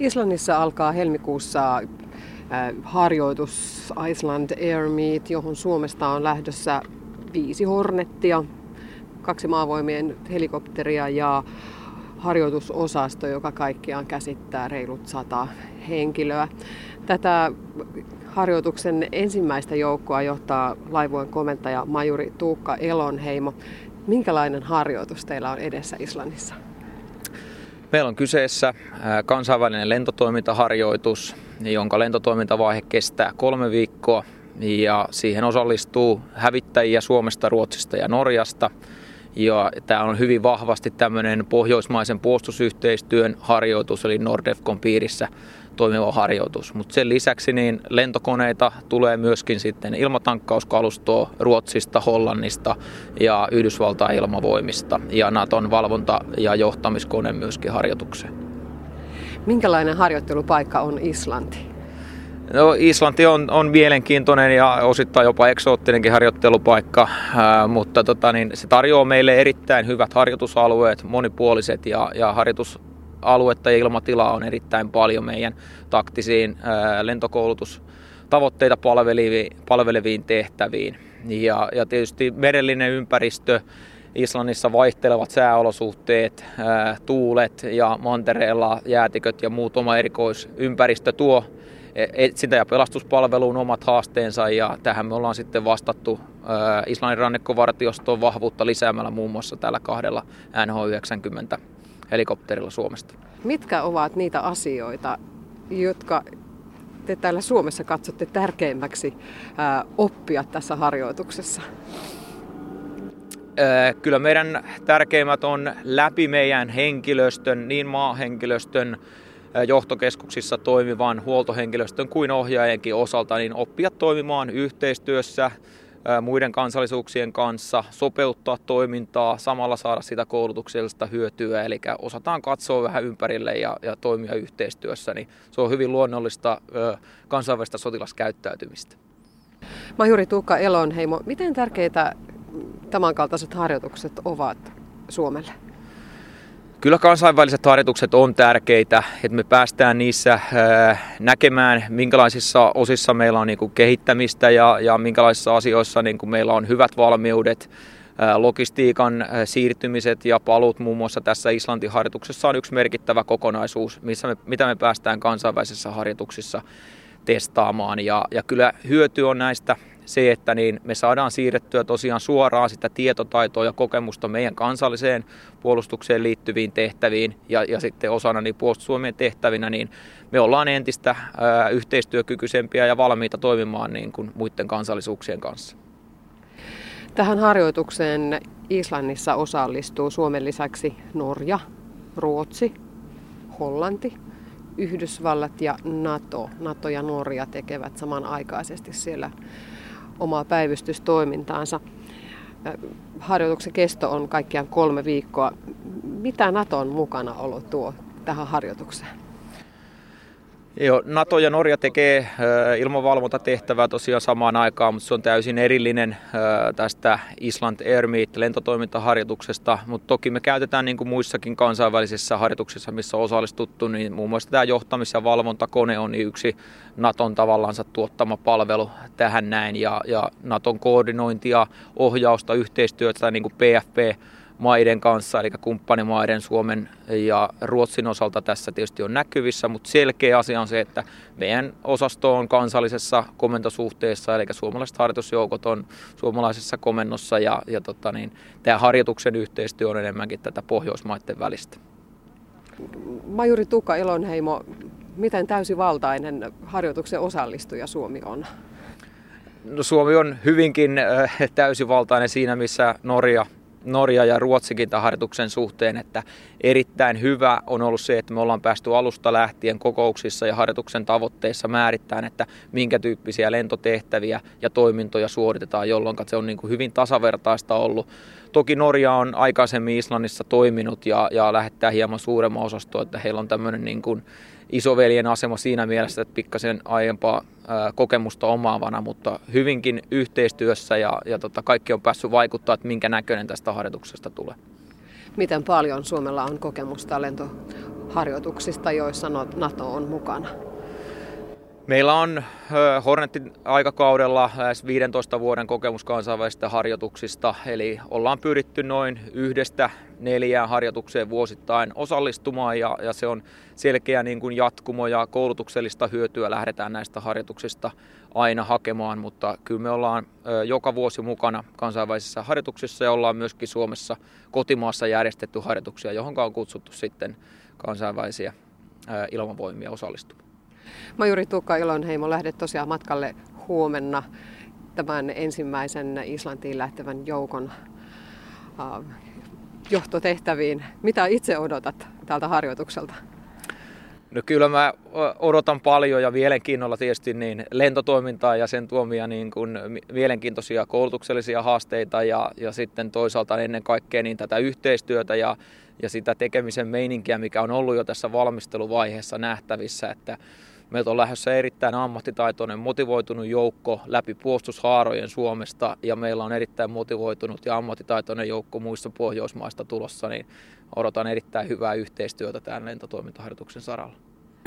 Islannissa alkaa helmikuussa äh, harjoitus Iceland Air Meet, johon Suomesta on lähdössä viisi Hornettia, kaksi maavoimien helikopteria ja harjoitusosasto, joka kaikkiaan käsittää reilut sata henkilöä. Tätä harjoituksen ensimmäistä joukkoa johtaa laivueen komentaja majuri Tuukka Elonheimo. Minkälainen harjoitus teillä on edessä Islannissa? Meillä on kyseessä kansainvälinen lentotoimintaharjoitus, jonka lentotoimintavaihe kestää kolme viikkoa ja siihen osallistuu hävittäjiä Suomesta, Ruotsista ja Norjasta. Ja tämä on hyvin vahvasti tämmöinen pohjoismaisen puolustusyhteistyön harjoitus, eli Nordefcon piirissä toimiva harjoitus. Mutta sen lisäksi niin lentokoneita tulee myöskin sitten ilmatankkauskalustoa Ruotsista, Hollannista ja Yhdysvaltain ilmavoimista ja Naton valvonta- ja johtamiskone myöskin harjoitukseen. Minkälainen harjoittelupaikka on Islanti? No, Islanti on, on mielenkiintoinen ja osittain jopa eksoottinenkin harjoittelupaikka, ää, mutta tota, niin se tarjoaa meille erittäin hyvät harjoitusalueet, monipuoliset ja, ja harjoitus, aluetta ja ilmatilaa on erittäin paljon meidän taktisiin lentokoulutustavoitteita palveleviin, palveleviin tehtäviin. Ja, ja tietysti merellinen ympäristö, Islannissa vaihtelevat sääolosuhteet, tuulet ja mantereella jäätiköt ja muut oma erikoisympäristö tuo e, etsintä- ja pelastuspalveluun omat haasteensa ja tähän me ollaan sitten vastattu Islannin rannikkovartioston vahvuutta lisäämällä muun muassa tällä kahdella NH90 helikopterilla Suomesta. Mitkä ovat niitä asioita, jotka te täällä Suomessa katsotte tärkeimmäksi oppia tässä harjoituksessa? Kyllä meidän tärkeimmät on läpi meidän henkilöstön, niin maahenkilöstön, johtokeskuksissa toimivan huoltohenkilöstön kuin ohjaajienkin osalta, niin oppia toimimaan yhteistyössä, muiden kansallisuuksien kanssa, sopeuttaa toimintaa, samalla saada sitä koulutuksellista hyötyä, eli osataan katsoa vähän ympärille ja, ja toimia yhteistyössä, niin se on hyvin luonnollista kansainvälistä sotilaskäyttäytymistä. Majuri Tuukka Elonheimo, miten tärkeitä tämänkaltaiset harjoitukset ovat Suomelle? Kyllä kansainväliset harjoitukset on tärkeitä, että me päästään niissä äh, näkemään, minkälaisissa osissa meillä on niin kehittämistä ja, ja minkälaisissa asioissa niin meillä on hyvät valmiudet. Äh, logistiikan äh, siirtymiset ja palut muun muassa tässä Islantin harjoituksessa on yksi merkittävä kokonaisuus, missä me, mitä me päästään kansainvälisissä harjoituksissa testaamaan. Ja, ja kyllä hyöty on näistä se, että niin me saadaan siirrettyä tosiaan suoraan sitä tietotaitoa ja kokemusta meidän kansalliseen puolustukseen liittyviin tehtäviin ja, ja sitten osana niin puolustussuomien tehtävinä, niin me ollaan entistä ää, yhteistyökykyisempiä ja valmiita toimimaan niin kuin muiden kansallisuuksien kanssa. Tähän harjoitukseen Islannissa osallistuu Suomen lisäksi Norja, Ruotsi, Hollanti, Yhdysvallat ja NATO. NATO ja Norja tekevät samanaikaisesti siellä omaa päivystystoimintaansa. Harjoituksen kesto on kaikkiaan kolme viikkoa. Mitä Naton mukana olo tuo tähän harjoitukseen? Joo, NATO ja Norja tekee ilmavalvontatehtävää tosiaan samaan aikaan, mutta se on täysin erillinen tästä Island Air Meet lentotoimintaharjoituksesta. Mutta toki me käytetään niin kuin muissakin kansainvälisissä harjoituksissa, missä on osallistuttu, niin muun muassa tämä johtamis- ja valvontakone on niin yksi Naton tavallaansa tuottama palvelu tähän näin. Ja, ja Naton koordinointia, ohjausta, yhteistyötä, niin kuin PFP maiden kanssa, eli kumppanimaiden Suomen ja Ruotsin osalta tässä tietysti on näkyvissä, mutta selkeä asia on se, että meidän osasto on kansallisessa komentosuhteessa, eli suomalaiset harjoitusjoukot on suomalaisessa komennossa ja, ja tota niin, tämä harjoituksen yhteistyö on enemmänkin tätä Pohjoismaiden välistä. Majuri Tuka Elonheimo, miten täysivaltainen harjoituksen osallistuja Suomi on? No, Suomi on hyvinkin äh, täysivaltainen siinä, missä Norja Norja ja Ruotsikin tämän harjoituksen suhteen, että erittäin hyvä on ollut se, että me ollaan päästy alusta lähtien kokouksissa ja harjoituksen tavoitteissa määrittämään, että minkä tyyppisiä lentotehtäviä ja toimintoja suoritetaan, jolloin se on niin kuin hyvin tasavertaista ollut. Toki Norja on aikaisemmin Islannissa toiminut ja, ja lähettää hieman suuremman osastoa, että heillä on tämmöinen niin kuin isoveljen asema siinä mielessä, että pikkasen aiempaa kokemusta omaavana, mutta hyvinkin yhteistyössä ja, ja tota, kaikki on päässyt vaikuttaa, että minkä näköinen tästä harjoituksesta tulee. Miten paljon Suomella on kokemusta lentoharjoituksista harjoituksista, joissa NATO on mukana? Meillä on Hornetin aikakaudella lähes 15 vuoden kokemus kansainvälisistä harjoituksista, eli ollaan pyritty noin yhdestä neljään harjoitukseen vuosittain osallistumaan ja, ja se on selkeä niin kuin jatkumo ja koulutuksellista hyötyä lähdetään näistä harjoituksista aina hakemaan, mutta kyllä me ollaan joka vuosi mukana kansainvälisissä harjoituksissa ja ollaan myöskin Suomessa kotimaassa järjestetty harjoituksia, johon on kutsuttu sitten kansainvälisiä ilmavoimia osallistumaan. Majuri Tuukka Ilonheimo, lähdet tosiaan matkalle huomenna tämän ensimmäisen Islantiin lähtevän joukon uh, johtotehtäviin. Mitä itse odotat tältä harjoitukselta? No kyllä mä odotan paljon ja mielenkiinnolla tietysti niin lentotoimintaa ja sen tuomia niin kuin mielenkiintoisia koulutuksellisia haasteita ja, ja sitten toisaalta ennen kaikkea niin tätä yhteistyötä ja, ja sitä tekemisen meininkiä, mikä on ollut jo tässä valmisteluvaiheessa nähtävissä, että Meiltä on lähdössä erittäin ammattitaitoinen, motivoitunut joukko läpi puolustushaarojen Suomesta ja meillä on erittäin motivoitunut ja ammattitaitoinen joukko muista Pohjoismaista tulossa, niin odotan erittäin hyvää yhteistyötä tämän lentotoimintaharjoituksen saralla.